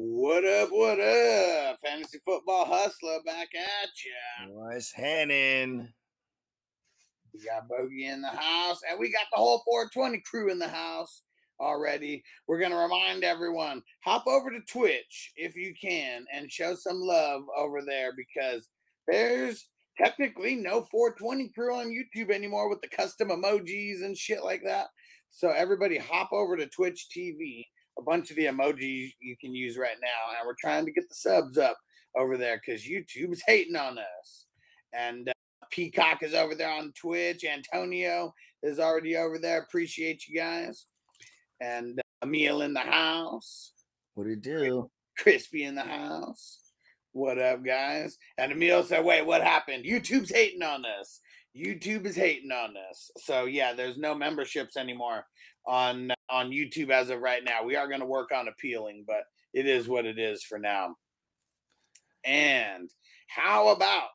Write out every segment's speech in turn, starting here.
What up? What up? Fantasy football hustler back at ya. What's happening? We got Bogey in the house, and we got the whole 420 crew in the house already. We're gonna remind everyone: hop over to Twitch if you can, and show some love over there because there's technically no 420 crew on YouTube anymore with the custom emojis and shit like that. So everybody, hop over to Twitch TV a bunch of the emojis you can use right now, and we're trying to get the subs up over there because YouTube's hating on us. And uh, Peacock is over there on Twitch. Antonio is already over there. Appreciate you guys. And uh, Emil in the house. What do you do? Crispy in the house. What up, guys? And Emil said, "Wait, what happened? YouTube's hating on us. YouTube is hating on us. So yeah, there's no memberships anymore on on YouTube as of right now. We are going to work on appealing, but it is what it is for now. And how about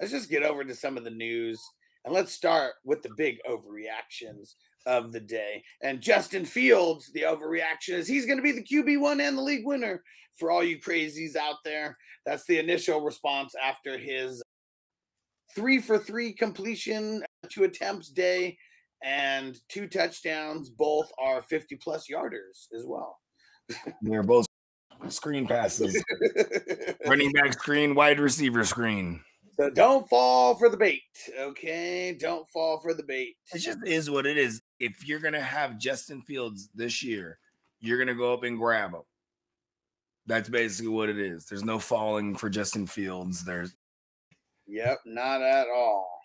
let's just get over to some of the news and let's start with the big overreactions of the day. And Justin Fields, the overreaction is he's going to be the QB1 and the league winner for all you crazies out there. That's the initial response after his three for three completion to attempts day and two touchdowns. Both are 50 plus yarders as well. They're both screen passes, running back screen, wide receiver screen. So don't fall for the bait, okay? Don't fall for the bait. It just is what it is. If you're gonna have Justin Fields this year, you're gonna go up and grab him. That's basically what it is. There's no falling for Justin Fields. There's Yep, not at all.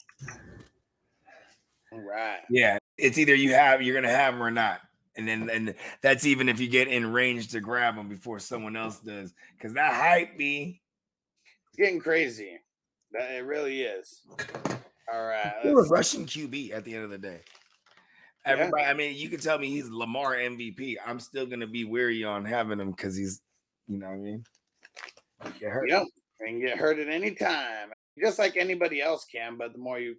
Right. Yeah, it's either you have you're gonna have them or not, and then and that's even if you get in range to grab them before someone else does, because that hype be getting crazy. That it really is. All right. You're a Russian QB at the end of the day. Everybody, yeah. I mean, you can tell me he's Lamar MVP. I'm still gonna be weary on having him because he's, you know what I mean. Get hurt. Yep. And get hurt at any time. Just like anybody else can, but the more you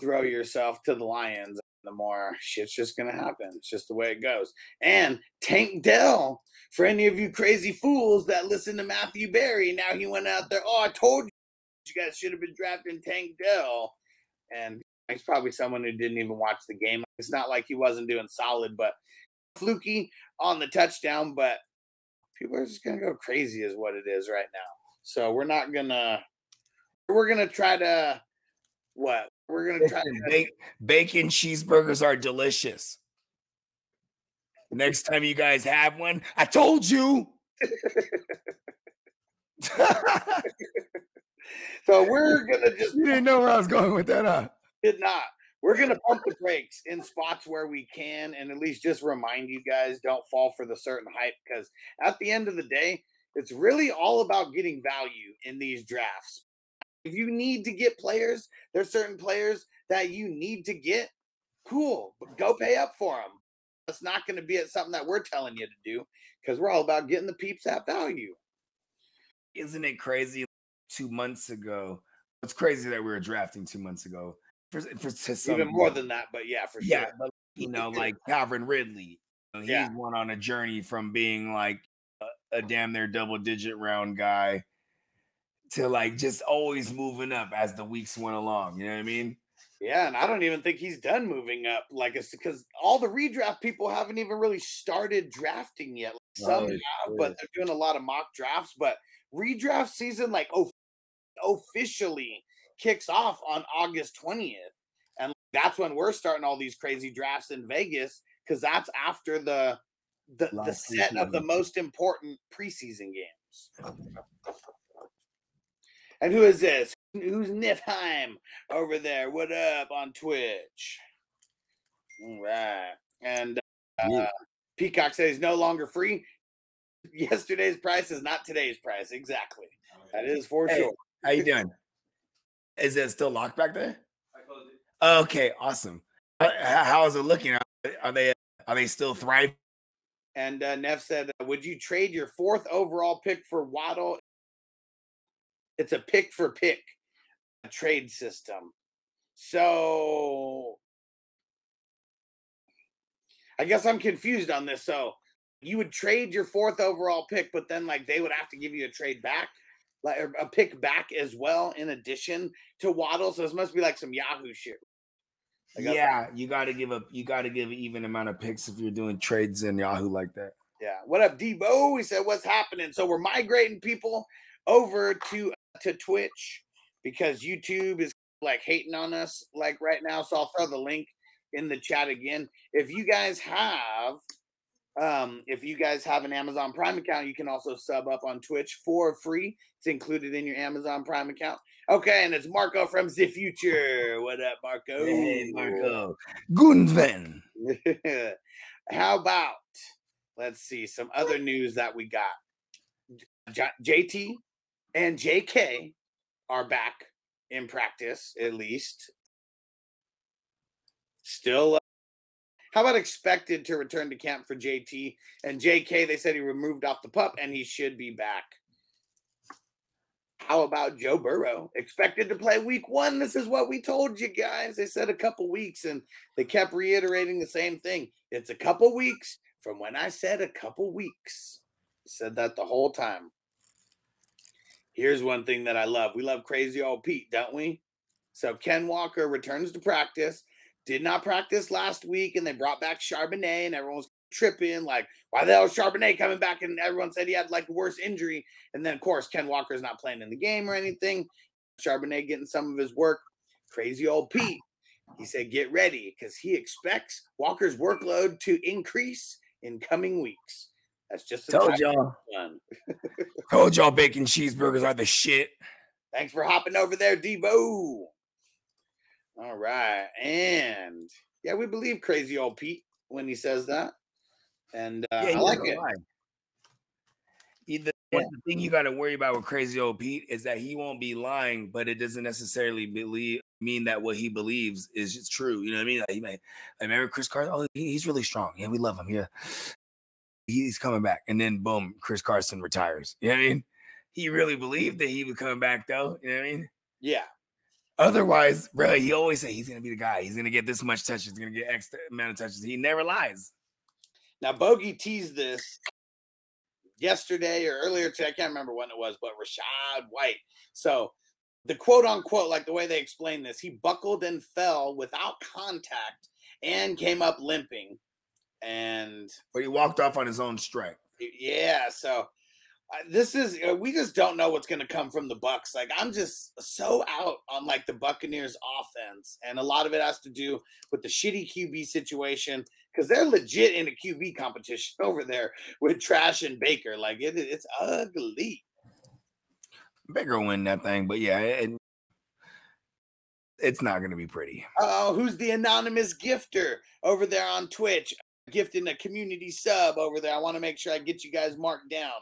throw yourself to the lions, the more shit's just gonna happen. It's just the way it goes. And Tank Dell, for any of you crazy fools that listen to Matthew Berry, now he went out there. Oh, I told you, you guys should have been drafting Tank Dell. And he's probably someone who didn't even watch the game. It's not like he wasn't doing solid, but fluky on the touchdown. But people are just gonna go crazy, is what it is right now. So we're not gonna. We're gonna try to what we're gonna try. Bacon, bacon cheeseburgers are delicious. Next time you guys have one, I told you. so we're gonna just. You didn't know where I was going with that, huh? Did not. We're gonna pump the brakes in spots where we can, and at least just remind you guys don't fall for the certain hype because at the end of the day, it's really all about getting value in these drafts. If you need to get players, there's certain players that you need to get. Cool, but go pay up for them. It's not going to be at something that we're telling you to do because we're all about getting the peeps at value. Isn't it crazy? Two months ago, it's crazy that we were drafting two months ago. For, for some, even more than that, but yeah, for sure. Yeah, but, you know, like Calvin Ridley, he's yeah. went on a journey from being like a, a damn near double digit round guy to like just always moving up as the weeks went along. You know what I mean? Yeah, and I don't even think he's done moving up. Like it's because all the redraft people haven't even really started drafting yet. Like some have, but they're doing a lot of mock drafts. But redraft season, like oh, officially kicks off on August twentieth, and that's when we're starting all these crazy drafts in Vegas because that's after the the, the set of the most important preseason games. And who is this? Who's Nifheim over there? What up on Twitch? All right. And uh, Peacock says no longer free. Yesterday's price is not today's price. Exactly. That is for hey, sure. How you doing? Is it still locked back there? I closed it. Okay, awesome. How is it looking? Are they are they still thriving? And uh, Neff said, "Would you trade your fourth overall pick for Waddle it's a pick for pick trade system. So I guess I'm confused on this. So you would trade your fourth overall pick, but then like they would have to give you a trade back, like a pick back as well, in addition to Waddle. So this must be like some Yahoo shit. yeah, you got to give a you got to give an even amount of picks if you're doing trades in Yahoo like that. Yeah. What up, Debo? He said, "What's happening?" So we're migrating people over to to Twitch because YouTube is like hating on us like right now. So I'll throw the link in the chat again. If you guys have um, if you guys have an Amazon Prime account, you can also sub up on Twitch for free. It's included in your Amazon Prime account. Okay, and it's Marco from the future. What up, Marco? Hey, Marco. Gunven. How about let's see some other news that we got. J- JT and JK are back in practice, at least. Still, uh, how about expected to return to camp for JT and JK? They said he removed off the pup and he should be back. How about Joe Burrow? Expected to play week one. This is what we told you guys. They said a couple weeks and they kept reiterating the same thing. It's a couple weeks from when I said a couple weeks. said that the whole time. Here's one thing that I love. We love crazy old Pete, don't we? So Ken Walker returns to practice. Did not practice last week, and they brought back Charbonnet, and everyone was tripping, like, why the hell is Charbonnet coming back? And everyone said he had like a worse injury. And then, of course, Ken Walker's not playing in the game or anything. Charbonnet getting some of his work. Crazy old Pete. He said, get ready because he expects Walker's workload to increase in coming weeks. That's just told y'all. told y'all bacon cheeseburgers are the shit. Thanks for hopping over there, Debo. All right, and yeah, we believe crazy old Pete when he says that, and uh, yeah, I like it. Either yeah. the thing you got to worry about with crazy old Pete is that he won't be lying, but it doesn't necessarily believe mean that what he believes is just true. You know what I mean? Like he may, like remember Chris Carson? Oh, he, he's really strong. Yeah, we love him. Yeah, he's coming back. And then boom, Chris Carson retires. You know what I mean? He really believed that he would come back though. You know what I mean? Yeah. Otherwise, bro, he always say he's gonna be the guy. He's gonna get this much touches. He's gonna get extra amount of touches. He never lies. Now, Bogey teased this yesterday or earlier today. I can't remember when it was, but Rachaad White. So the quote unquote, like the way they explain this, he buckled and fell without contact and came up limping. And but he walked off on his own strength. Yeah, so uh, this is uh, we just don't know what's going to come from the bucks like i'm just so out on like the buccaneers offense and a lot of it has to do with the shitty qb situation because they're legit in a qb competition over there with Trask and baker like it, it's ugly. Baker win that thing but yeah it, it's not going to be pretty. Oh who's the anonymous gifter over there on twitch gifting a community sub over there i want to make sure i get you guys marked down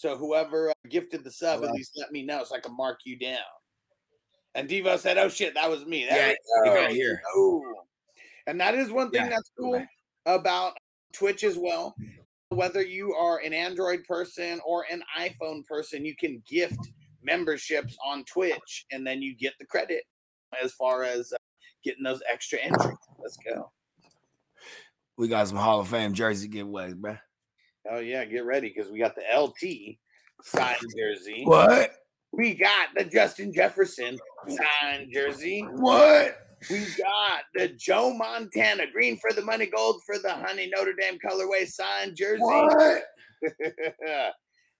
so whoever uh, gifted the sub, at least let me know so I can mark you down. And Debo said, "Oh shit, that was me." That yeah, was, oh, here. Oh. And that is one thing yeah. that's cool about Twitch as well. Whether you are an Android person or an iPhone person, you can gift memberships on Twitch, and then you get the credit as far as uh, getting those extra entries. Let's go. We got some Hall of Fame jersey giveaways, bro. Oh yeah, get ready because we got the LT signed jersey. What? We got the Justin Jefferson signed jersey. What? We got the Joe Montana green for the money, gold for the honey Notre Dame colorway signed jersey. What?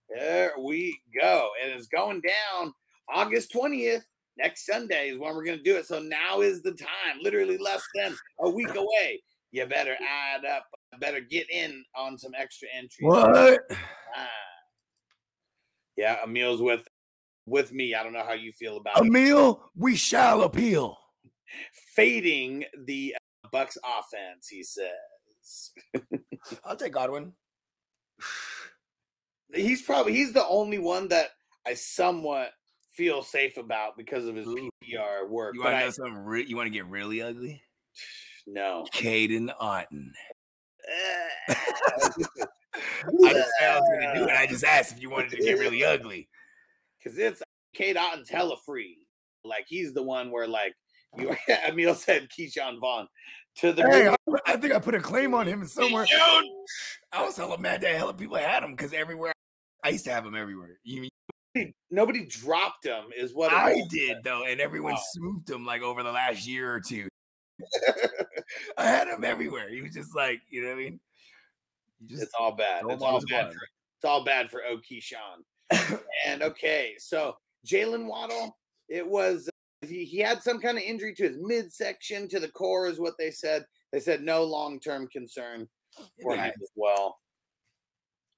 there we go. And it's going down August 20th. Next Sunday is when we're going to do it. So now is the time, literally less than a week away. You better add up better get in on some extra entries. What? Ah. Yeah, Emil's with with me. I don't know how you feel about Emil, it. we shall appeal. Fading the uh, Bucks offense, he says. I'll take Godwin. He's probably he's the only one that I somewhat feel safe about because of his PPR work. You want to know something? Re- you want to get really ugly? No. Caden Otton. I just said I was gonna do it. I just asked if you wanted to get really ugly. Cause it's Cade Otton's hella free. Like he's the one where like you Emil said Ke'Shawn Vaughn. to the. Hey, I, I, think I put a claim on him somewhere. I was hella mad that hella people had him because everywhere I used to have him everywhere. You mean nobody dropped him is what I did though, and everyone oh. wow. swooped him like over the last year or two. I had him everywhere. He was just like, you know what I mean? It's all bad. It's all bad. For, it's all bad for O'Keyshawn. and okay, so Jalen Waddle, it was he, he had some kind of injury to his midsection to the core, is what they said. They said no long term concern for him as well.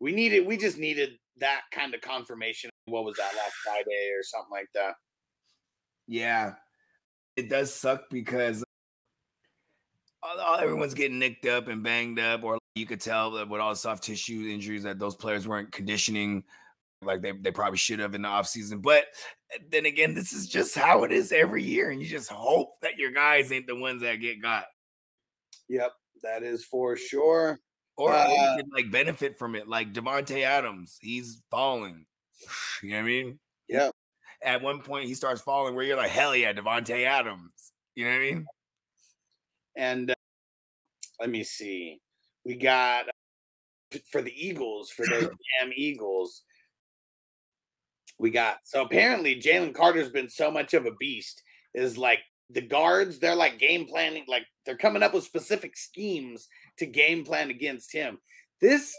We needed, we just needed that kind of confirmation. What was that last Friday or something like that? Yeah, it does suck because everyone's getting nicked up and banged up, or you could tell that with all the soft tissue injuries that those players weren't conditioning like they, they probably should have in the offseason. But eh, then again, this is just how it is every year. And you just hope that your guys ain't the ones that get got. Yep, that is for sure. Or, uh, you can like benefit from it, like Davante Adams. He's falling. You know what I mean? Yeah. At one point, he starts falling where you're like, hell yeah, Davante Adams. You know what I mean? And uh, let me see. We got uh, for the Eagles, for the damn Eagles, we got. So apparently, Jalen Carter's been so much of a beast. Is like the guards, they're like game planning, like they're coming up with specific schemes to game plan against him. This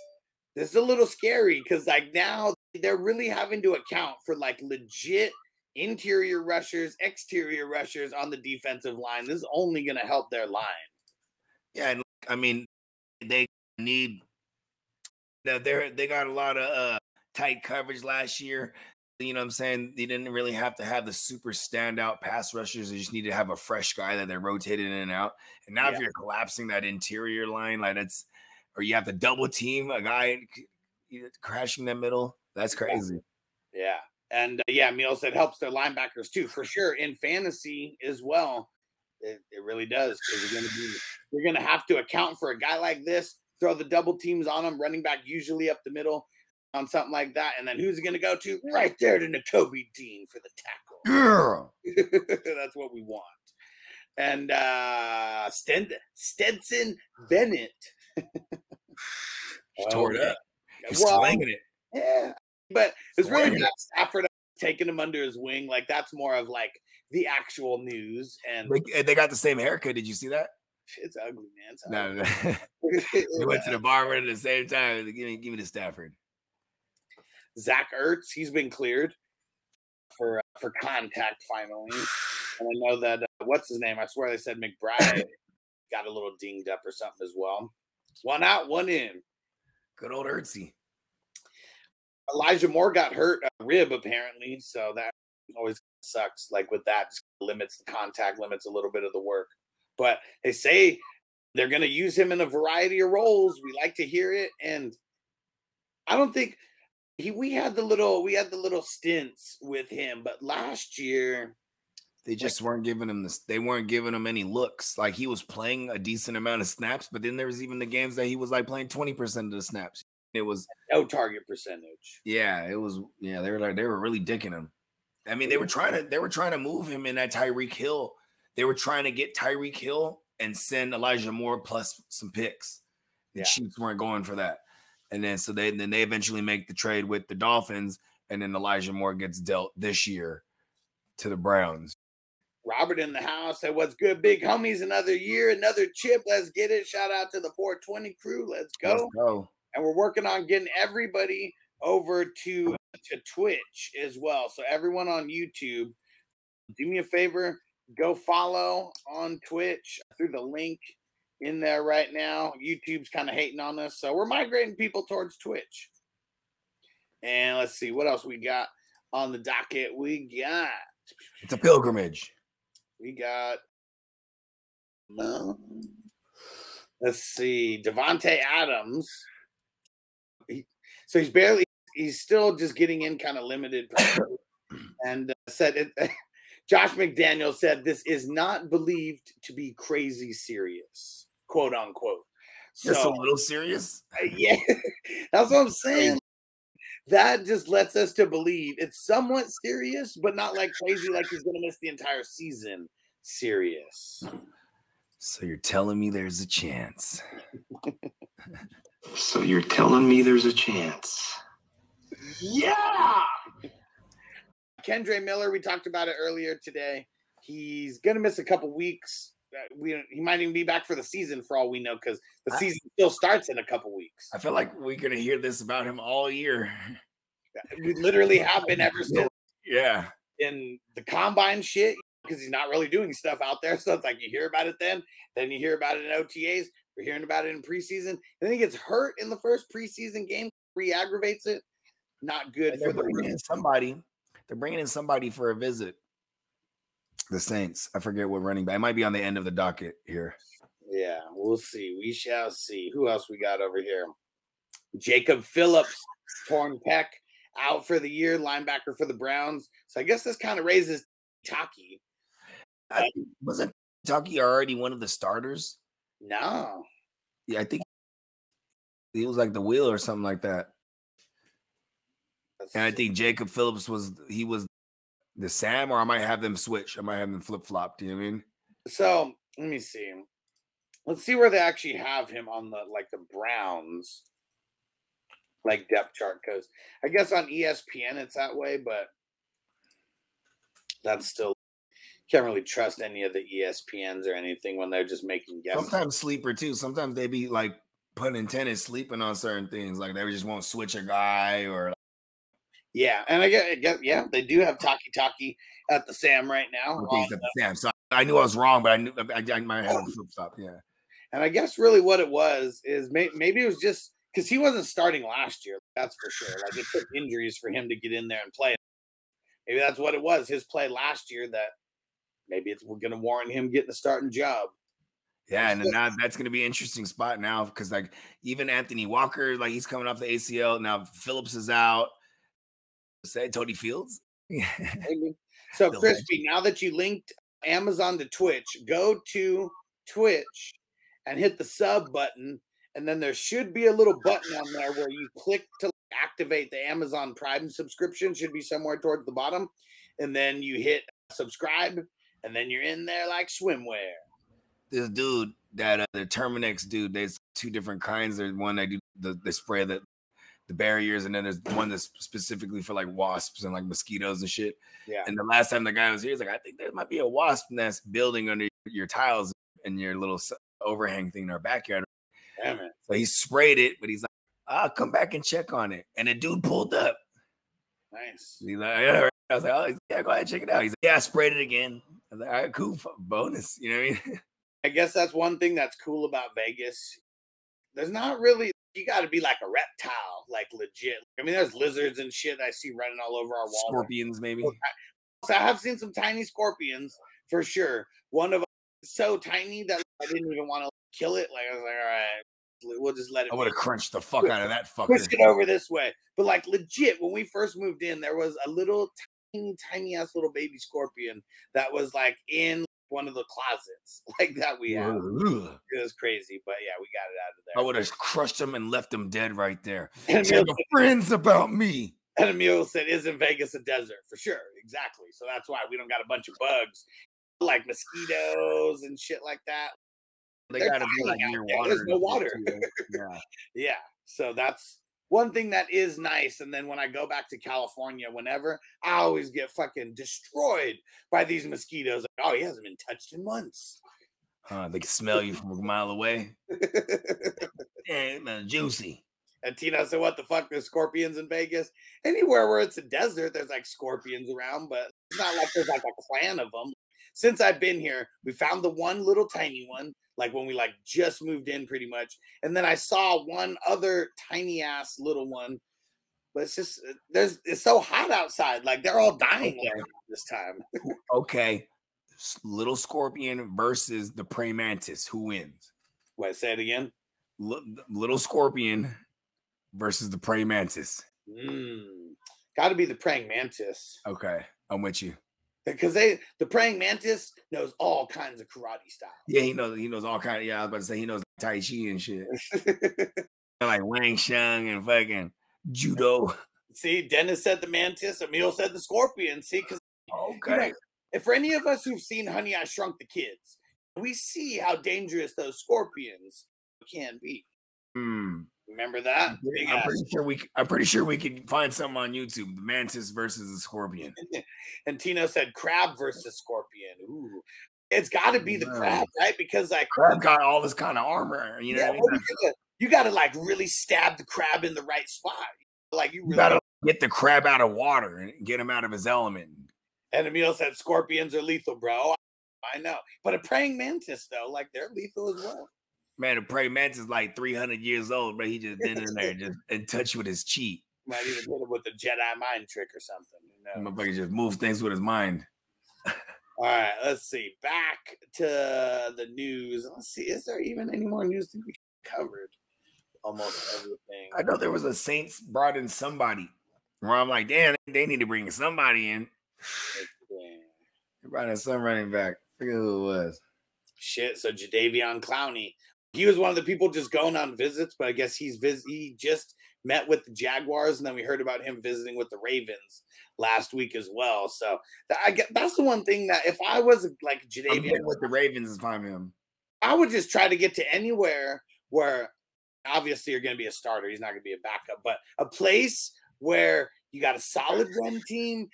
this is a little scary because like now they're really having to account for like legit interior rushers, exterior rushers on the defensive line. This is only going to help their line. Yeah, and I mean, they need. now they're they got a lot of uh, tight coverage last year. You know what I'm saying? They didn't really have to have the super standout pass rushers. They just need to have a fresh guy that they're rotating in and out. And now, yeah. if you're collapsing that interior line, like that's, or you have to double team a guy crashing that middle, that's crazy. Yeah. And uh, yeah, Meals it helps their linebackers too, for sure. In fantasy as well, it, it really does because you're gonna be you're gonna have to account for a guy like this. Throw the double teams on him, running back usually up the middle on something like that. And then who's going to go to? Right there to Nakobe Dean for the tackle. Yeah. That's what we want. And uh Sten- Stetson Bennett. he tore it up. He's well, slanging it. Yeah. But it's really not Stafford taking him under his wing. Like that's more of like the actual news. And they, they got the same haircut. Did you see that? It's ugly, man. It's ugly. No, no. we went to the barber at the same time. Give me, give me the Stafford. Zach Ertz, he's been cleared for uh, for contact finally. And I know that uh, what's his name? I swear they said McBride got a little dinged up or something as well. One out, one in. Good old Ertzy. Elijah Moore got hurt a rib apparently, so that always sucks. Like with that, limits the contact, limits a little bit of the work. But they say they're going to use him in a variety of roles. We like to hear it, and I don't think he we had the little we had the little stints with him, but last year they just like, weren't giving him this. They weren't giving him any looks. Like he was playing a decent amount of snaps, but then there was even the games that he was like playing twenty percent of the snaps. It was no target percentage. Yeah, it was. Yeah, they were like they were really dicking him. I mean, they were trying to they were trying to move him in that Tyreek Hill. They were trying to get Tyreek Hill and send Elijah Moore plus some picks. The yeah. Chiefs weren't going for that. And then so they then they eventually make the trade with the Dolphins, and then Elijah Moore gets dealt this year to the Browns. Robert in the house said, What's good, big homies? Another year, another chip. Let's get it. Shout out to the 420 crew. Let's go. Let's go. And we're working on getting everybody over to, to Twitch as well. So, everyone on YouTube, do me a favor, go follow on Twitch through the link in there right now. YouTube's kind of hating on us, so we're migrating people towards Twitch. And let's see what else we got on the docket. We got it's a pilgrimage. We got um, let's see, Davante Adams. He, so he's barely he's still just getting in kind of limited and uh, said it Josh McDaniel said this is not believed to be crazy serious quote unquote. Just so, a little serious. Yeah, that's what I'm saying. That just lets us to believe it's somewhat serious, but not like crazy, like he's going to miss the entire season. Serious. So you're telling me there's a chance. so you're telling me there's a chance. Yeah. Kendre Miller, we talked about it earlier today. He's gonna miss a couple weeks. Uh, we he might even be back for the season for all we know because the season still starts in a couple weeks. I feel like we're gonna hear this about him all year. We literally have been ever since. Yeah. In the combine shit, because he's not really doing stuff out there. So it's like you hear about it then, then you hear about it in OTAs. We're hearing about it in preseason. And then he gets hurt in the first preseason game, re-aggravates it. Not good for the somebody. They're bringing in somebody for a visit. The Saints. I forget what running back. It might be on the end of the docket here. Yeah, we'll see. We shall see. Who else we got over here? Jacob Phillips, torn peck, out for the year, linebacker for the Browns. So I guess this kind of raises Taki. Uh, wasn't Taki already one of the starters? No. Yeah, I think he was like the wheel or something like that. That's and I think Jacob Phillips was he was the Sam, or I might have them switch. I might have them flip flop. Do you know I mean? So let me see. Let's see where they actually have him on the like the Browns like depth chart because I guess on ESPN it's that way, but that's still can't really trust any of the ESPNs or anything when they're just making guesses. Sometimes sleeper too. Sometimes they be like putting intended sleeping on certain things, like they just won't switch a guy or yeah, and I get, I get, yeah, they do have Takitaki at the Sam right now. Okay, at the Sam. So I knew I was wrong, but I knew I, I might have oh. a flip flop. Yeah, and I guess really what it was is may, maybe it was just because he wasn't starting last year. That's for sure. Like it took injuries for him to get in there and play. Maybe that's what it was. His play last year that maybe it's going to warrant him getting a starting job. Yeah, and now that's going to be an interesting spot now because like even Anthony Walker, like he's coming off the ACL now. Phillips is out say Tony Fields. so, Crispy, now that you linked Amazon to Twitch, go to Twitch and hit the sub button. And then there should be a little button on there where you click to activate the Amazon Prime subscription, should be somewhere towards the bottom. And then you hit subscribe, and then you're in there like swimwear. This dude, that uh, the Terminix dude, there's two different kinds. There's one I do the, the spray that the barriers, and then there's one that's specifically for like wasps and like mosquitoes and shit. Yeah. And the last time the guy was here, he's like, I think there might be a wasp nest building under your tiles and your little overhang thing in our backyard. Damn it. So he sprayed it, but he's like, I'll come back and check on it. And the dude pulled up. Nice. He's like, yeah. I was like, oh, yeah, go ahead, check it out. He's like, yeah, I sprayed it again. I was like, all right, cool, bonus. You know what I mean? I guess that's one thing that's cool about Vegas. There's not really you got to be like a reptile, like legit. I mean, there's lizards and shit I see running all over our walls. Scorpions, maybe. So I have seen some tiny scorpions for sure. One of them so tiny that I didn't even want to kill it. Like I was like, all right, we'll just let it. I would have crunched the fuck out of that fucker. Push it over this way. But like legit, when we first moved in, there was a little tiny, tiny ass little baby scorpion that was like in one of the closets like that we have. It was crazy, but yeah, we got it out of there. I would have crushed him and left him dead right there. Tell the friends about me. And Emil said, "Isn't Vegas a desert for sure?" Exactly. So that's why we don't got a bunch of bugs like mosquitoes and shit like that. They got to be like near water. There's no water. yeah. yeah. So that's one thing that is nice, and then when I go back to California, whenever I always get fucking destroyed by these mosquitoes. Like, oh, he hasn't been touched in months. Huh, they can smell you from a mile away. hey, man, juicy. And Tina said, "What the fuck? There's scorpions in Vegas. Anywhere where it's a desert, there's like scorpions around, but it's not like there's like a clan of them. Since I've been here, we found the one little tiny one like when we like just moved in pretty much. And then I saw one other tiny ass little one. But it's just uh, there's it's so hot outside. Like they're all dying okay. this time. okay. Little scorpion versus the praying mantis. Who wins? What say it again? L- little scorpion versus the praying mantis. Mm, gotta be the praying mantis. Okay. I'm with you because they the praying mantis knows all kinds of karate style. Yeah, he knows he knows all kind of yeah. I was about to say he knows Tai Chi and shit. like Wang Sheng and fucking judo. See, Dennis said the mantis, Emil said the scorpion. See, because okay. You know, if for any of us who've seen Honey, I Shrunk the Kids, we see how dangerous those scorpions can be. Hmm. Remember that? I'm ass pretty sure we. I'm pretty sure we could find something on YouTube. The mantis versus the scorpion. and Tino said crab versus scorpion. Ooh, it's got to be the Wow. crab, right? Because like, Crab got all this kind of armor. You know, yeah, what I mean? you you got to like really stab the crab in the right spot. Like you you really. gotta get the crab out of water and get him out of his element. And Emil said scorpions are lethal, bro. I know, but a praying mantis though, like they're lethal as well. Man, the prey mantis is like 300 years old, but he just been in there just in touch with his cheat. Might even hit him with the Jedi mind trick or something. You know? Motherfucker just moves things with his mind. All right, let's see. Back to the news. Let's see. Is there even any more news that we covered? Almost everything. I know there was a Saints brought in somebody where I'm like, damn, they need to bring somebody in. Yeah. They brought in some running back. Forget who it was. Shit. So Jadeveon Clowney, he was one of the people just going on visits, but I guess he's vis- he just met with the Jaguars, and then we heard about him visiting with the Ravens last week as well. So that, I get that's the one thing that if I was like I'm getting with the Ravens is fine with him. I would just try to get to anywhere where obviously you're going to be a starter. He's not going to be a backup, but a place where you got a solid run team,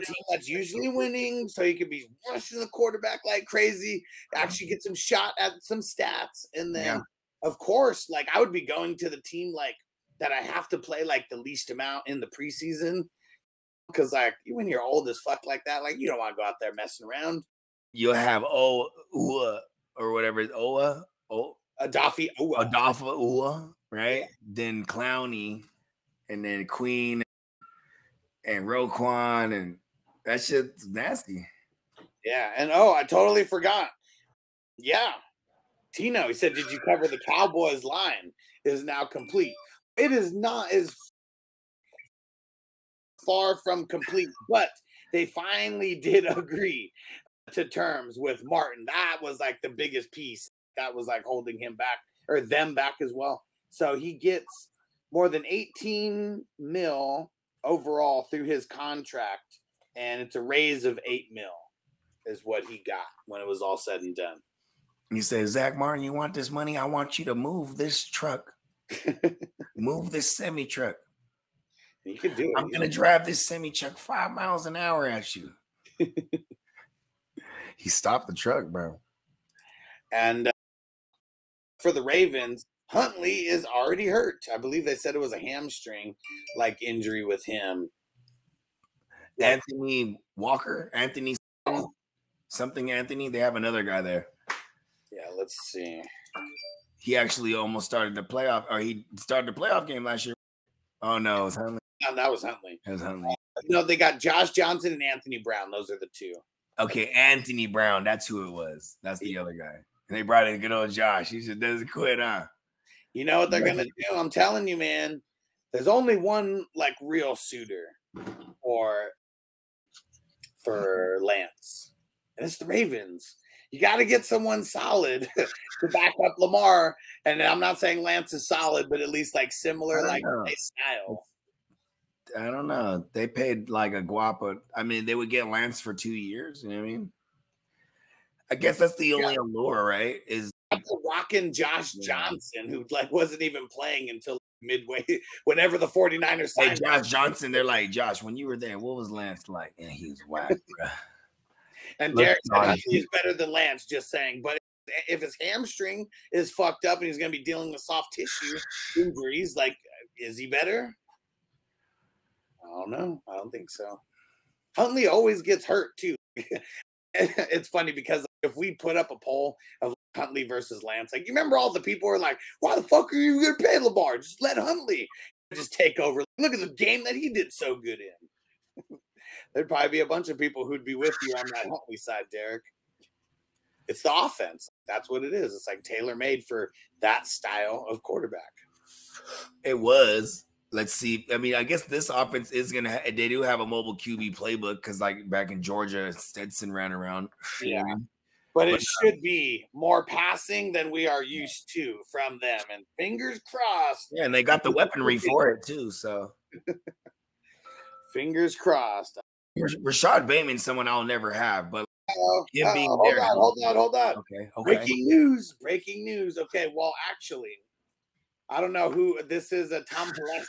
team that's usually winning, so you can be rushing the quarterback like crazy, actually get some shot at some stats, and then Yeah. of course, like I would be going to the team like that I have to play like the least amount in the preseason. Cause like you when you're old as fuck like that, like you don't want to go out there messing around. You'll have O Ua or whatever it's Oa. O Adafi, oh, Adolpha Ua, right? Then Clowney, and then Queen and Roquan, and that shit's nasty. Yeah, and oh, I totally forgot. Yeah, Tino. He said, "Did you cover the Cowboys line? Is now complete. It is not as far from complete, but they finally did agree to terms with Martin. That was like the biggest piece. That was like holding him back or them back as well. So he gets more than 18 mil overall through his contract, and it's a raise of eight mil is what he got when it was all said and done. He says, Zack Martin, you want this money? I want you to move this truck, move this semi truck. You can do it. I'm gonna drive this semi truck five miles an hour at you. he stopped the truck, bro. And uh, for the Ravens, Huntley is already hurt. I believe they said it was a hamstring like injury with him. Anthony Walker, Anthony something Anthony. They have another guy there. yeah, let's see. He actually almost started the playoff, or he started the playoff game last year. Oh no, it was Huntley. No, that was Huntley. It was Huntley. Uh, no, they got Josh Johnson and Anthony Brown. Those are the two. Okay, Anthony Brown. That's who it was. That's the other guy. And they brought in good old Josh. He just doesn't quit, huh? You know what they're gonna do? I'm telling you, man. There's only one like real suitor for for Lance, and it's the Ravens. You got to get someone solid to back up Lamar. And I'm not saying Lance is solid, but at least like similar, like know. style. I don't know. They paid like a guapa. I mean, they would get Lance for two years. You know what I mean? I guess that's the only allure, right? Is rocking Josh Johnson, who like wasn't even playing until midway, whenever the 49ers hey signed him. Josh Johnson. They're like, Josh, when you were there, what was Lance like? And he was whack. And Derek said is better than Lance, just saying. But if his hamstring is fucked up and he's going to be dealing with soft tissue injuries, like, is he better? I don't know. I don't think so. Huntley always gets hurt too. it's funny because if we put up a poll of Huntley versus Lance, like you remember all the people were like, "Why the fuck are you going to pay Lamar? Just let Huntley just take over. Look at the game that he did so good in." There'd probably be a bunch of people who'd be with you on that Huntley side, Derek. It's the offense. That's what it is. It's like tailor made for that style of quarterback. It was. Let's see. I mean, I guess this offense is gonna. Ha- they do have a mobile QB playbook because, like back in Georgia, Stetson ran around. You know what I Yeah. But But, it uh, should be more passing than we are used to from them. And fingers crossed. Yeah, and they got the weaponry for it too. So Fingers crossed. Rash- Rashod Bateman's someone I'll never have, but Uh-oh, him being oh, hold there. on, hold on, hold on. Okay. Okay. Breaking news! Breaking news. Okay, well, actually, I don't know who this is. A Tom Pelesky.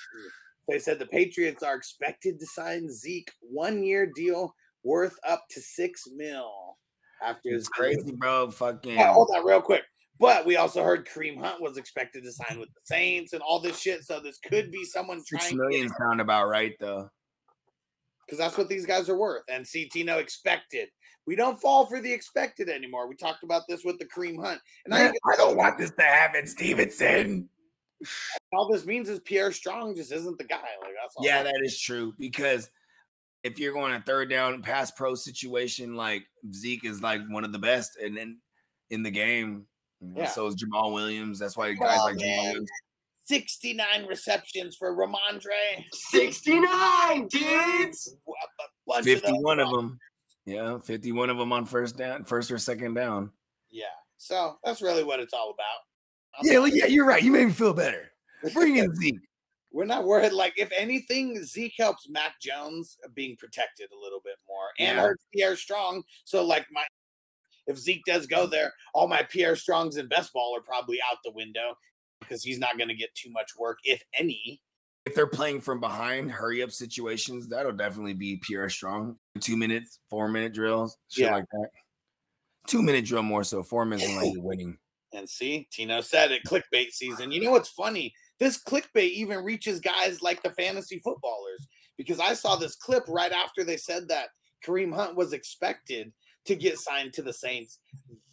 They said the Patriots are expected to sign Zeke one-year deal worth up to six mil after his It's crazy, bro. Fucking. Yeah, hold on, real quick. But we also heard Kareem Hunt was expected to sign with the Saints and all this shit. So this could be someone Six trying million sound about right though. because that's what these guys are worth. And see, Tino expected. We don't fall for the expected anymore. We talked about this with the Kareem Hunt. And I, I don't want this to happen, Stevenson. all this means is Pierre Strong just isn't the guy. Like that's all. Yeah, that is true because if you're going a third down pass pro situation, like Zeke is like one of the best, and then in the game, Yeah. so is Jamaal Williams. That's why Come guys on, like Jamal. Williams. 69 receptions for Rhamondre. 69 dudes. A bunch of those 51 of them. Yeah, 51 of them on first down, first or second down. Yeah. So that's really what it's all about. I'm Yeah, not- yeah, you're right. You made me feel better. Bring in Zeke. We're not worried. Like, if anything, Zeke helps Mac Jones being protected a little bit more and Yeah. hurts Pierre Strong. So, like, my if Zeke does go there, all my Pierre Strongs and best ball are probably out the window because he's not going to get too much work, if any. If they're playing from behind, hurry up situations, that'll definitely be Pierre Strong. Two minutes, four minute drills, shit Yeah. like that. Two minute drill more so. Four minutes and like you're winning. And see, Tino said it clickbait season. You know what's funny? This clickbait even reaches guys like the fantasy footballers because I saw this clip right after they said that Kareem Hunt was expected to get signed to the Saints.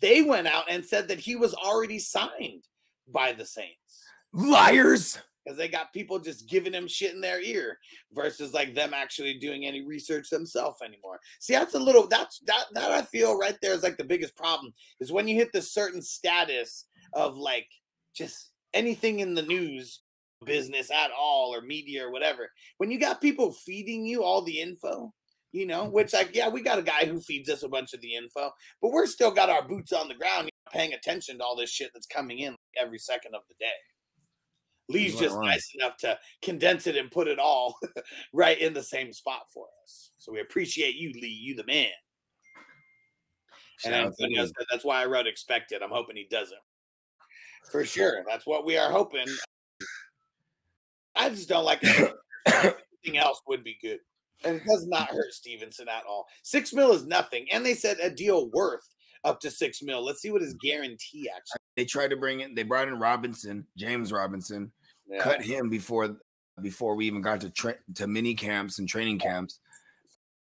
They went out and said that he was already signed by the Saints Liars. because they got people just giving him shit in their ear versus like them actually doing any research themselves anymore. See, that's a little that's that that I feel right there is like the biggest problem is when you hit the certain status of like just anything in the news business at all or media or whatever. When you got people feeding you all the info, you know, which like yeah, we got a guy who feeds us a bunch of the info, but we're still got our boots on the ground paying attention to all this shit that's coming in every second of the day. Lee's just right. nice enough to condense it and put it all right in the same spot for us. So we appreciate you, Lee. You the man. And Shout Antonio said that's why I wrote expected. I'm hoping he doesn't. For sure. That's what we are hoping. I just don't like it. Anything else would be good. And it does not hurt Stevenson at all. Six mil is nothing. And they said a deal worth up to six mil. Let's see what his guarantee actually. They tried to bring in. They brought in Robinson, James Robinson, Yeah. cut him before before we even got to tra- to mini camps and training camps.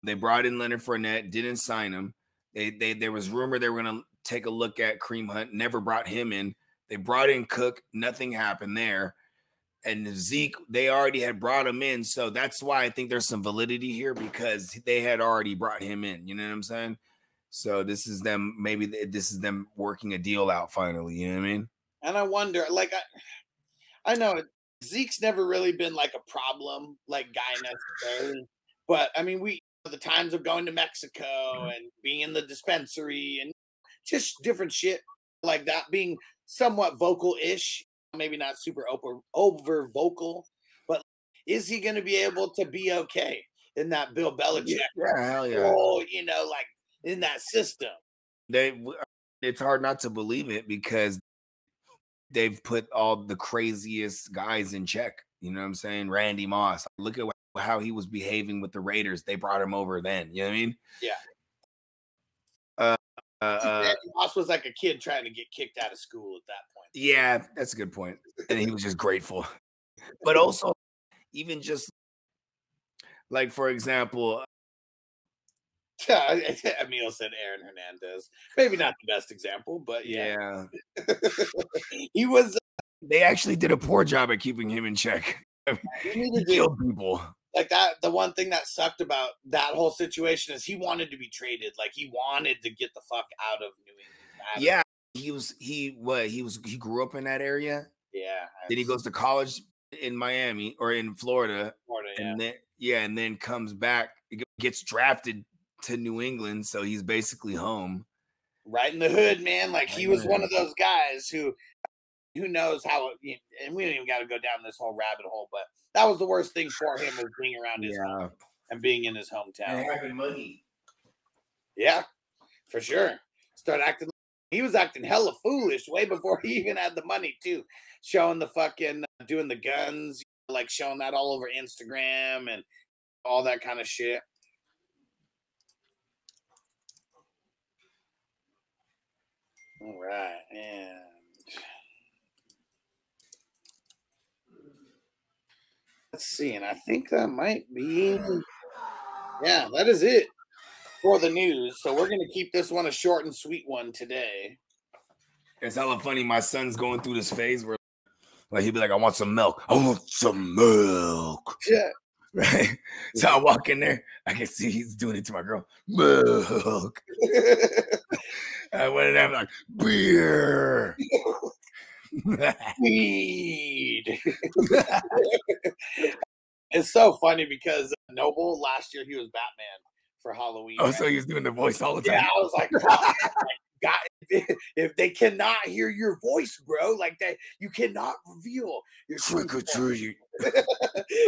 They brought in Leonard Fournette, didn't sign him. They they there was rumor they were gonna take a look at Kareem Hunt, never brought him in. They brought in Cook, nothing happened there. And Zeke, they already had brought him in, so that's why I think there's some validity here because they had already brought him in. You know what I'm saying? So this is them. Maybe this is them working a deal out finally. You know what I mean? And I wonder, like, I, I know Zeke's never really been like a problem, like guy necessarily. But I mean, we the times of going to Mexico mm-hmm. and being in the dispensary and just different shit like that, being somewhat vocal-ish, maybe not super over over vocal, but is he going to be able to be okay in that Bill Belichick Yeah, hell yeah. role? You know, like in that system. They, uh, it's hard not to believe it because they've put all the craziest guys in check. You know what I'm saying? Randy Moss. Look at how he was behaving with the Raiders. They brought him over then. You know what I mean? Yeah. Uh, uh, uh, Moss was like a kid trying to get kicked out of school at that point. yeah, that's a good point. And he was just grateful. But also, even just like for example, Emil said Aaron Hernandez. Maybe not the best example, but yeah. yeah, he was they actually did a poor job at keeping him in check. he killed people. Like that the one thing that sucked about that whole situation is he wanted to be traded. Like he wanted to get the fuck out of New England. Yeah, he was he what he was he grew up in that area. Yeah. Then he goes to college in Miami or in Florida, Florida, yeah. and then yeah, and then comes back, gets drafted to New England, so he's basically home. right in the hood, man. Like he was one of those guys who who knows how it, and we don't even got to go down this whole rabbit hole, but that was the worst thing for him was being around his home and being in his hometown. having money. Yeah. for sure. Start acting. He was acting hella foolish way before he even had the money too, showing the fucking uh, doing the guns, like showing that all over Instagram and all that kind of shit. All right, and let's see, and I think that might be, yeah, that is it for the news. So we're gonna keep this one a short and sweet one today. It's hella funny. My son's going through this phase where, like, he'd be like, "I want some milk. I want some milk." Yeah. Right. So I walk in there. I can see he's doing it to my girl. Milk. I went in there. I'm like, beer. Weed. it's so funny because uh, Noble last year he was Batman for Halloween. oh, so he was doing the voice all the time. yeah, I was like, God, if they cannot hear your voice, bro, like that, you cannot reveal your Trick or treat.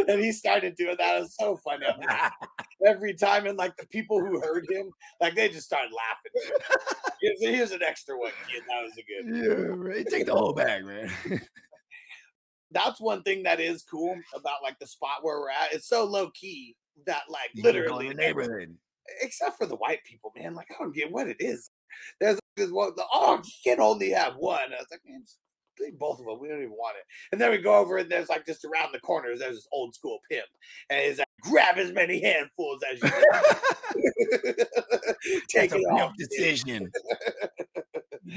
and he started doing that. It was so funny. I mean, every time, and like the people who heard him, like they just started laughing. Here's, here's an extra one, kid. That was a good. yeah, right. Take the whole bag, man. That's one thing that is cool about like the spot where we're at. It's so low key that like You literally neighborhood. except for the white people, man. Like I don't get what it is. There's this one. The, oh, you can only have one. I was like, man, both of them. We don't even want it. And then we go over and there's like just around the corners. There's this old school pimp, and he's like, grab as many handfuls as you can. Take That's a it off. decision.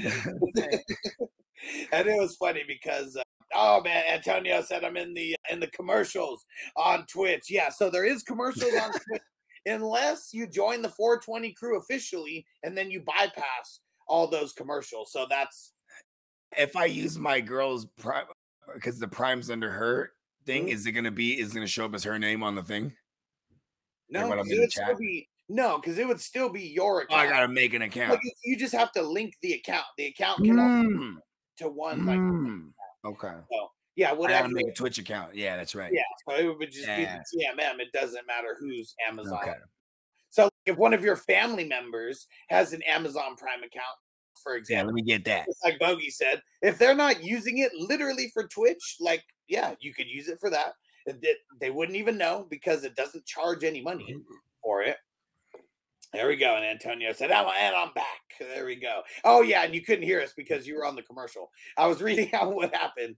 and it was funny because uh, oh man, Antonio said I'm in the in the commercials on Twitch. Yeah, so there is commercials on Twitch unless you join the 420 crew officially and then you bypass all those commercials. So that's if I use my girl's prime because the prime's under her thing, Mhm. is it gonna be is it gonna show up as her name on the thing? no, when I'm 'cause in it would still be no, because it would still be your Oh, account. I gotta make an account. like you just have to link the account. The account can Mm, to one like mm. Okay. so yeah, I whatever. gotta make a Twitch account. Yeah, that's right. Yeah, so it would just Yeah. be the TMM. It doesn't matter who's Amazon. Okay. So if one of your family members has an Amazon Prime account, for Yeah, example, let me get that. like Bogey said, if they're not using it literally for Twitch, like yeah, you could use it for that. It- it- they wouldn't even know because it doesn't charge any money Mm-hmm. for it. There we go. And Antonio said, "I'm and I'm back." There we go. Oh yeah, and you couldn't hear us because you were on the commercial. I was reading out what happened.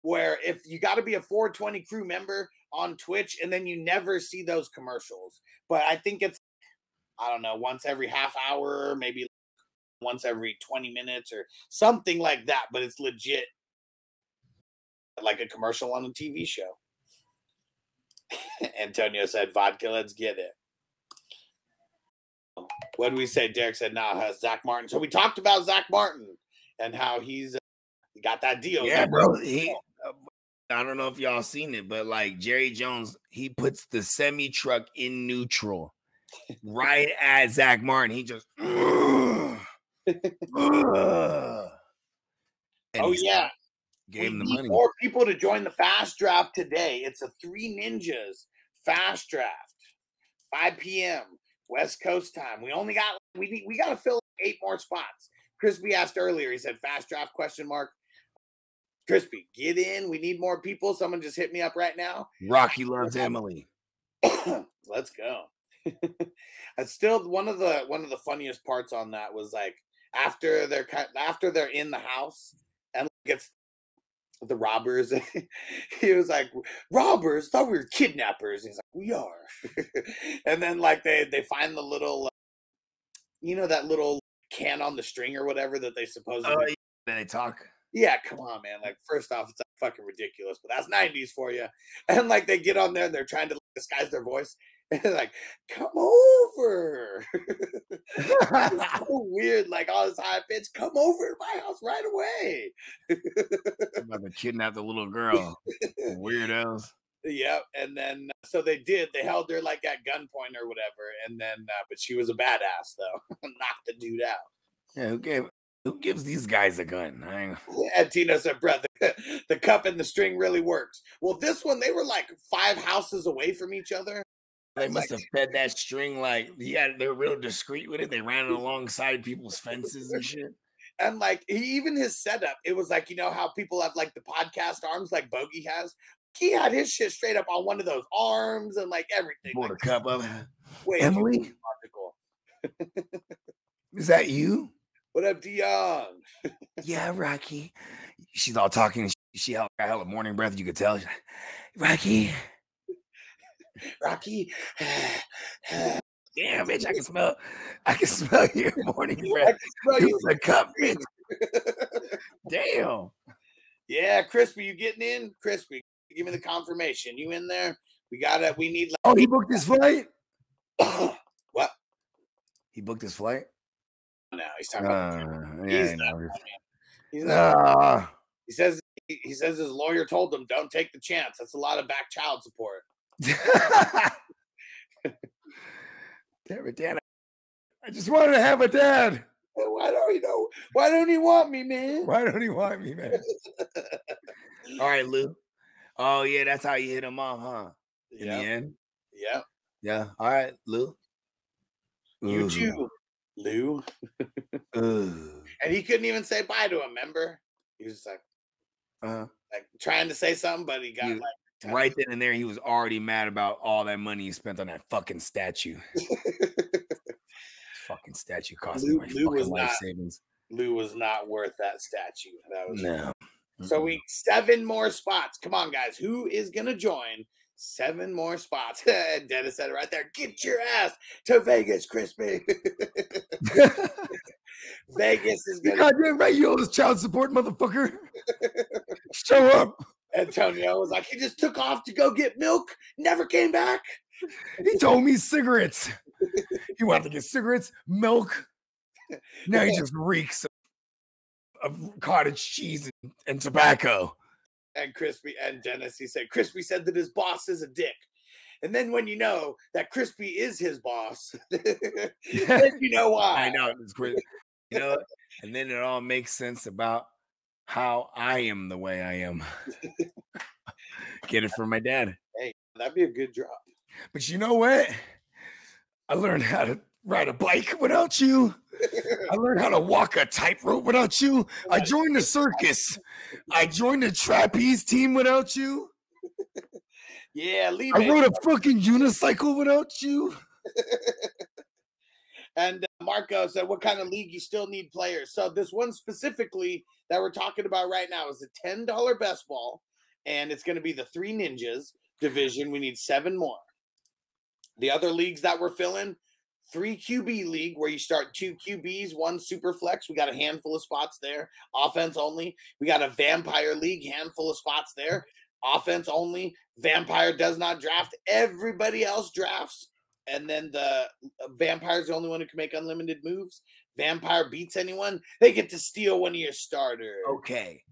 Where if you got to be a 420 crew member on Twitch, and then you never see those commercials. But I think it's I don't know once every half hour, maybe once every 20 minutes or something like that. But it's legit like a commercial on a TV show. Antonio said, "Vodka, let's get it." What did we say? Derek said, "Nah, Zack Martin." So we talked about Zack Martin and how he's uh, got that deal. Yeah, bro. He, I don't know if y'all seen it, but like Jerry Jones, he puts the semi truck in neutral right at Zack Martin. He just. "Ugh, ugh." Oh yeah, gave we him the money. more people to join the fast draft today. It's a three ninjas fast draft, 5 p.m. West Coast time. We only got we need we got to fill eight more spots. Crispy asked earlier. He said fast draft question mark. Crispy, get in. We need more people. Someone just hit me up right now. Rocky loves Emily. Let's go. It's still one of the one of the funniest parts on that was like after they're cut after they're in the house and gets the robbers. he was like, "Robbers? Thought we were kidnappers." He's like, "We are." and then like they they find the little, uh, you know, that little can on the string or whatever that they supposedly. Oh, yeah. Then they talk. Yeah, come on, man. Like, first off, it's like fucking ridiculous, but that's 90s for you. And like, they get on there and they're trying to like, disguise their voice. And they're like, come over. so weird, like all this high pitch. Come over to my house right away. about to kidnap the little girl. Weirdos. Yep. And then, uh, so they did. They held her like at gunpoint or whatever. And then, uh, but she was a badass though. Knocked the dude out. Yeah, who gave who gives these guys a gun? I And Tino said, brother, the cup and the string really works. Well, this one, they were like five houses away from each other. They must have fed that string like yeah, they were real discreet with it. They ran it alongside people's fences and shit. And like he, even his setup, it was like you know how people have like the podcast arms, like Bogey has. He had his shit straight up on one of those arms and like everything. Like, a cup of way Emily? Is that you? What up, Dion? Yeah, Rocky. She's all talking. She, held, got hella morning breath. You could tell. Like, Rocky. Rocky. Damn, bitch, I can smell. I can smell your morning I breath. can smell you. A cup, bitch. Damn. yeah, Crispy, you getting in? Crispy, give me the confirmation. You in there? We got it. We need Oh, he booked his flight. what? He booked his flight. No, he's talking about. Uh, yeah, I not. He's not, Ah. he says he says his lawyer told him don't take the chance. That's a lot of back child support. Damn it, Dan. I just wanted to have a dad. Why don't you know? Why don't he want me, man? Why don't he want me, man? All right, Lou. Oh, yeah, that's how you hit him off, huh? In the Yeah, end. yeah. Yeah. All right, Lou. You Ooh. too, Lou. And he couldn't even say bye to him. Remember? He was like, Uh, like trying to say something, but he got You- like right then and there, he was already mad about all that money he spent on that fucking statue. fucking statue cost me Lou- my Lou was fucking life not- savings. Lou was not worth that statue. That was No. So we seven more spots. Come on, guys. Who is gonna join? Seven more spots. Dennis said it right there. Get your ass to Vegas, Crispy. Vegas is gonna Goddamn right, you owe this child support, motherfucker. Show up. Antonio was like, he just took off to go get milk, never came back. He told me cigarettes. He wanted to get cigarettes, milk. Now he just reeks of, of cottage cheese and, and tobacco. And Crispy and Dennis, he said, Crispy said that his boss is a dick. And then when you know that Crispy is his boss, then you know why. I know it's great. You know, and then it all makes sense about how I am the way I am. Get it from my dad. Hey, that'd be a good drop. But you know what? I learned how to ride a bike without you. I learned how to walk a tightrope without you. I joined the circus. I joined the trapeze team without you. yeah, leave I it. rode a fucking unicycle without you. And uh, Marco said, "What kind of league you still need players?" So this one specifically that we're talking about right now is a ten dollar best ball, and it's going to be the Three Ninjas division. We need seven more. The other leagues that we're filling, three QB league where you start two QBs, one super flex. We got a handful of spots there, offense only. We got a vampire league, handful of spots there, offense only. Vampire does not draft. Everybody else drafts and then the uh, vampire's the only one who can make unlimited moves. Vampire beats anyone, they get to steal one of your starters. Okay.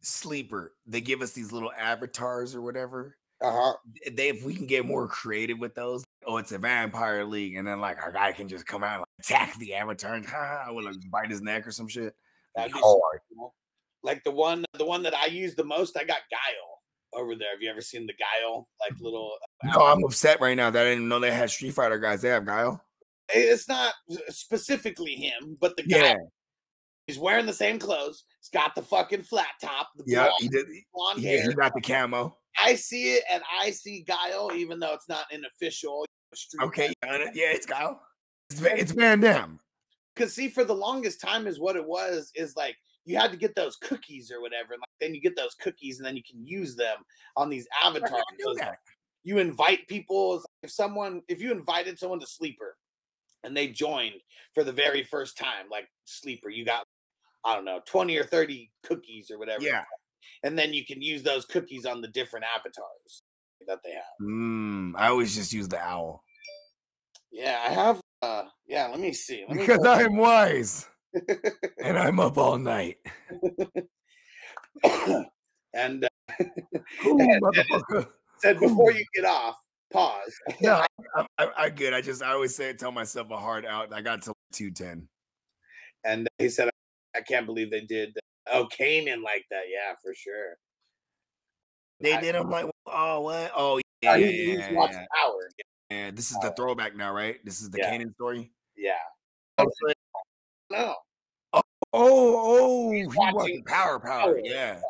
Sleeper. They give us these little avatars or whatever. Uh-huh. They if we can get more creative with those. Oh, it's a vampire league, and then like our guy can just come out and like, attack the avatar and ha, will like bite his neck or some shit. That'd be Hard. cool. Like the one, the one that I use the most, I got Guile over there. Have you ever seen the Guile? Like little. Uh, no, I'm upset right now that I didn't know they had Street Fighter guys. They have Guile. It's not uh, specifically him, but the guy. Yeah, He's wearing the same clothes. He's got the fucking flat top. The yeah, blonde, he did. blonde Yeah, hair. he got the camo. I see it, and I see Guile, even though it's not an official street Okay, yeah, yeah, it's Guile. It's, it's Van Damme. Cause see, for the longest time, is what it was. Is like you had to get those cookies or whatever, and like then you get those cookies, and then you can use them on these avatars. I do that? like You invite people. like If someone, if you invited someone to Sleeper, and they joined for the very first time, like Sleeper, you got I don't know, twenty or thirty cookies or whatever. Yeah. and then you can use those cookies on the different avatars that they have. Mm, I always just use the owl Yeah, I have. uh Yeah, let me see. Let me because I'm wise and I'm up all night. and uh, Ooh, And- said before you get off, pause. No, I, I, I, I good. I just I always say tell myself a hard out. I got to two ten. And he said, I can't believe they did. Oh, Kanan like that. Yeah, for sure. They I- did. I'm like, oh what? Oh, oh Yeah, yeah, he, yeah, he's watching yeah. Power. And this is the throwback now, right? This is the Yeah. Kanan story. Yeah. Oh, oh, no. Oh, oh, He's he watching Power Power. Power, Yeah.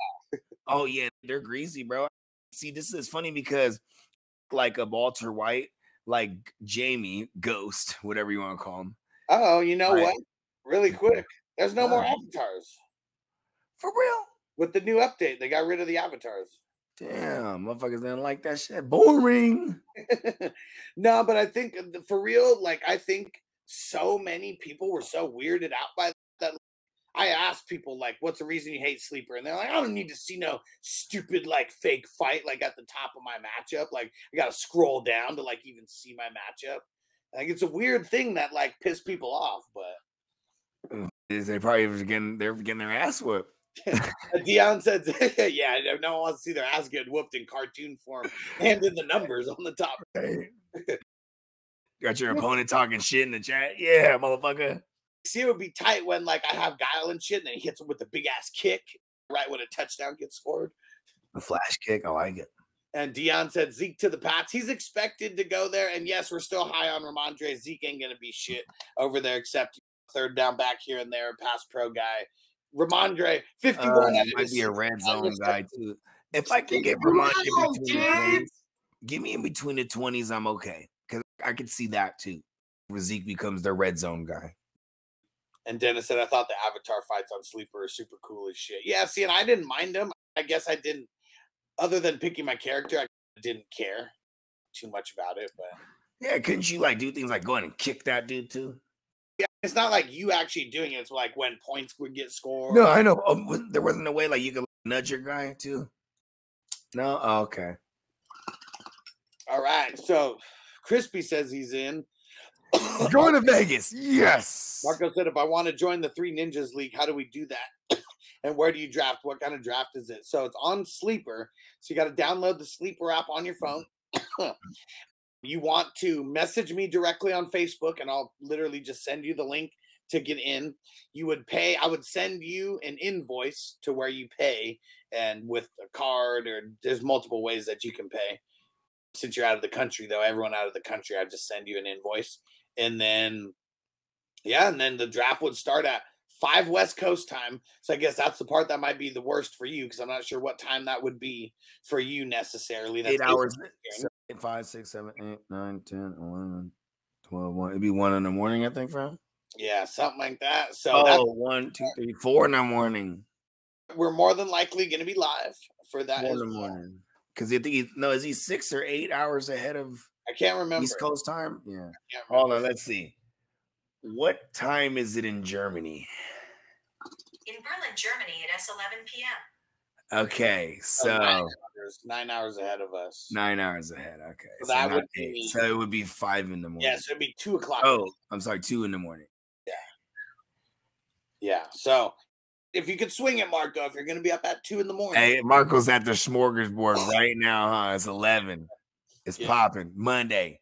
Oh yeah, they're greasy, bro. See, this is funny because like a Walter White, like Jamie, Ghost, whatever you want to call him. Oh, you know Right. what? Really quick. There's no more avatars. For real. With the new update, they got rid of the avatars. Damn, motherfuckers didn't like that shit. Boring. no, but I think uh, for real, like I think so many people were so weirded out by that. I asked people like, "What's the reason you hate Sleeper?" And they're like, "I don't need to see no stupid like fake fight like at the top of my matchup. Like I got to scroll down to like even see my matchup." Like it's a weird thing that like pissed people off, but Is they probably was getting they're getting their ass whooped. Dion said, "Yeah, no one wants to see their ass get whooped in cartoon form and in the numbers on the top." Got your opponent talking shit in the chat. Yeah, motherfucker. See, it would be tight when like I have Guile and shit, and then he hits him with a big ass kick right when a touchdown gets scored. A flash kick. I like it. And Dion said Zeke to the Pats. He's expected to go there. And yes, we're still high on Rhamondre. Zeke ain't gonna be shit over there except third down back here and there, pass pro guy. Rhamondre, 51 Uh, might be a red zone guy too. If I can get Wow, Ramon in between the kids. 20s, give me in between the twenties, I'm okay. Because I could see that too. Zeke becomes the red zone guy. And Dennis said, I thought the Avatar fights on Sleeper are super cool as shit. Yeah, see, and I didn't mind them. I guess I didn't, other than picking my character, I didn't care too much about it. But Yeah, couldn't you like do things like go in and kick that dude too? It's not like you actually doing it. It's like when points would get scored. No, I know. Um, there wasn't a way like you could nudge your guy too. No, oh, okay. All right. So Crispy says he's in. Going to Vegas, yes. Marco said, if I want to join the Three Ninjas League, how do we do that? and where do you draft? What kind of draft is it? So it's on Sleeper. So you got to download the Sleeper app on your phone. You want to message me directly on Facebook, and I'll literally just send you the link to get in. You would pay, I would send you an invoice to where you pay, and with a card, or there's multiple ways that you can pay. Since you're out of the country, though, everyone out of the country, I just send you an invoice. And then yeah, and then the draft would start at five West Coast time. So I guess that's the part that might be the worst for you because I'm not sure what time that would be for you necessarily. That's Eight hours. Seven, five, six, seven, eight, nine, 10, 11, 12, 1. It'd be one in the morning, I think, from. Yeah, something like that. So Oh, that's, one, two, three, four in the morning. we're more than likely going to be live for that. Four in the well. morning. Because you think he, no, is he six or eight hours ahead of I can't remember. East Coast time? Yeah. Can't Hold on, let's see. What time is it in Germany? In Berlin, Germany, it is 11 p.m. Okay, So so nine hours, nine hours ahead of us. nine hours ahead. Okay, So so, that would eight. be- so it would be five in the morning. Yeah, so it'd be two o'clock. Oh, I'm sorry, two in the morning. Yeah. Yeah. So if you could swing it, Marco, if you're going to be up at two in the morning. Hey, Marco's at the smorgasbord oh. right now, huh? It's eleven. It's Yeah. popping Monday.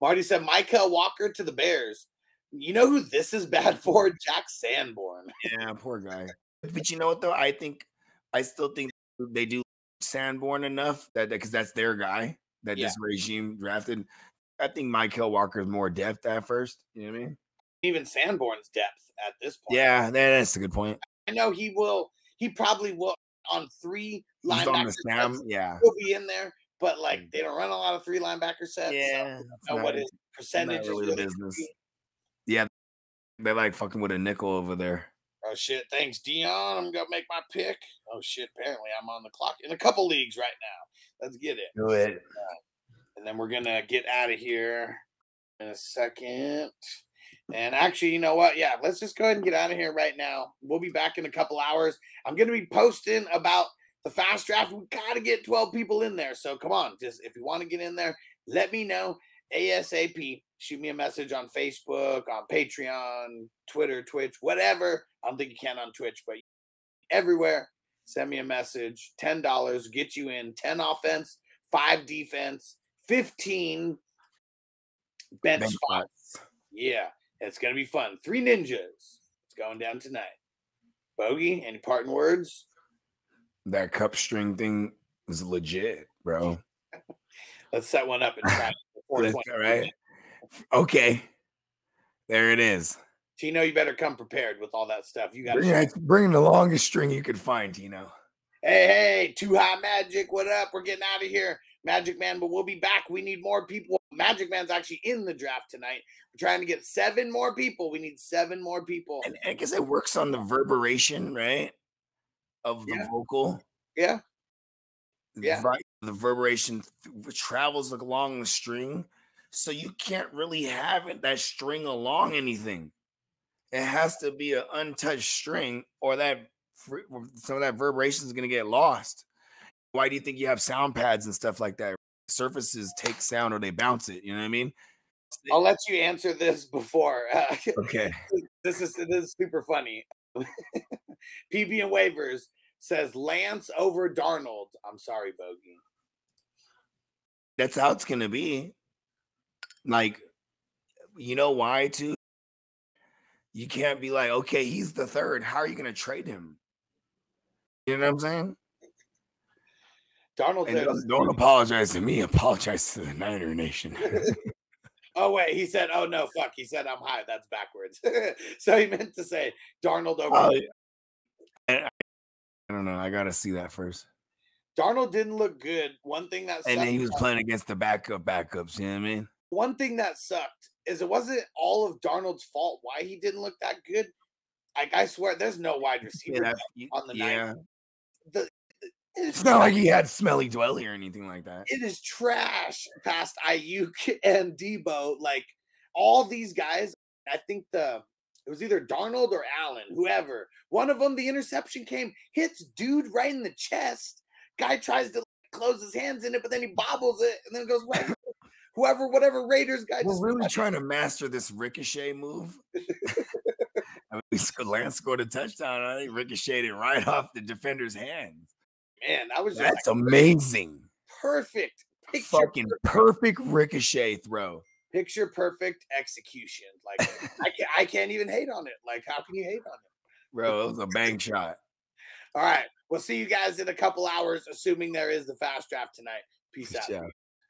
Marty said Michael Walker to the Bears. You know who this is bad for? Jack Sanborn. Yeah, poor guy. But you know what though? I think I still think they do Sanborn enough that because that's their guy that Yeah. this regime drafted. I think Michael Walker's more depth at first. You know what I mean? Even Sanborn's depth at this point. Yeah, that's a good point. I know he will. He probably will on three He's on the linebacker Sam. sets. Yeah. He'll be in there, but like they don't run a lot of three linebacker sets. Yeah. So know what his percentage really is. really business. be. Yeah. They like fucking with a nickel over there. Oh shit! Thanks, Dion. I'm gonna make my pick. Oh shit! Apparently, I'm on the clock in a couple leagues right now. Let's get it. Do it. Uh, and then we're gonna get out of here in a second. And actually, you know what? Yeah, let's just go ahead and get out of here right now. We'll be back in a couple hours. I'm gonna be posting about the fast draft. We gotta get 12 people in there. So come on, just if you want to get in there, let me know ASAP. Shoot me a message on Facebook, on Patreon, Twitter, Twitch, whatever. I don't think you can on Twitch, but everywhere. Send me a message. $10 get you in 10 offense, five defense, 15 bench, Bench spots. Yeah, it's gonna be fun. Three ninjas. It's going down tonight. Bogey, any parting words? That cup string thing is legit, bro. Let's set one up and try it All right. Okay. There it is. Tino, you better come prepared with all that stuff. You got Bring, to. it- bring the longest string you could find, Tino. Hey, hey, Too High Magic, what up? We're getting out of here, Magic Man, but we'll be back. We need more people. Magic Man's actually in the draft tonight. We're trying to get seven more people. We need seven more people. And I guess it works on the reverberation, right? Of the Yeah. vocal. Yeah. The Yeah. The reverberation th- travels along the string. So you can't really have it that string along anything. It has to be an untouched string, or that some of that reverberation is going to get lost. Why do you think you have sound pads and stuff like that? Surfaces take sound or they bounce it. You know what I mean? I'll let you answer this before. Uh, Okay. this is this is super funny. PB and waivers says Lance over Darnold. I'm sorry, Bogey. That's how it's gonna be. Like, you know why too? You can't be like, okay, he's the third. How are you gonna trade him? You know what I'm saying? Donald don't, don't apologize to me. Apologize to the Niner Nation. "Oh wait," he said, "Oh no, fuck." He said, "I'm high." That's backwards. so he meant to say Darnold over. Oh, I, I don't know. I gotta see that first. Darnold didn't look good. One thing that And then he was playing against the backup backups. You know what I mean? One thing that sucked is it wasn't all of Darnold's fault why he didn't look that good. Like I swear, there's no wide receiver. Yeah, on the yeah. The, It's not like he had smelly dwelly or anything like that. it is trash past Aiyuk and Debo. Like all these guys, I think the it was either Darnold or Allen, whoever. One of them, the interception came, hits dude right in the chest. Guy tries to close his hands in it, but then he bobbles it and then goes right. Whoever, whatever Raiders guy. We're really trying to master this ricochet move. I mean, Lance scored a touchdown. I think ricocheted right off the defender's hands. man, I was That's like, amazing. perfect. Picture, Fucking perfect ricochet throw. picture perfect execution. Like I can't, I can't even hate on it. Like how can you hate on it? Bro, it was a bang shot. All right. We'll see you guys in a couple hours, assuming there is the fast draft tonight. Peace out. Yeah.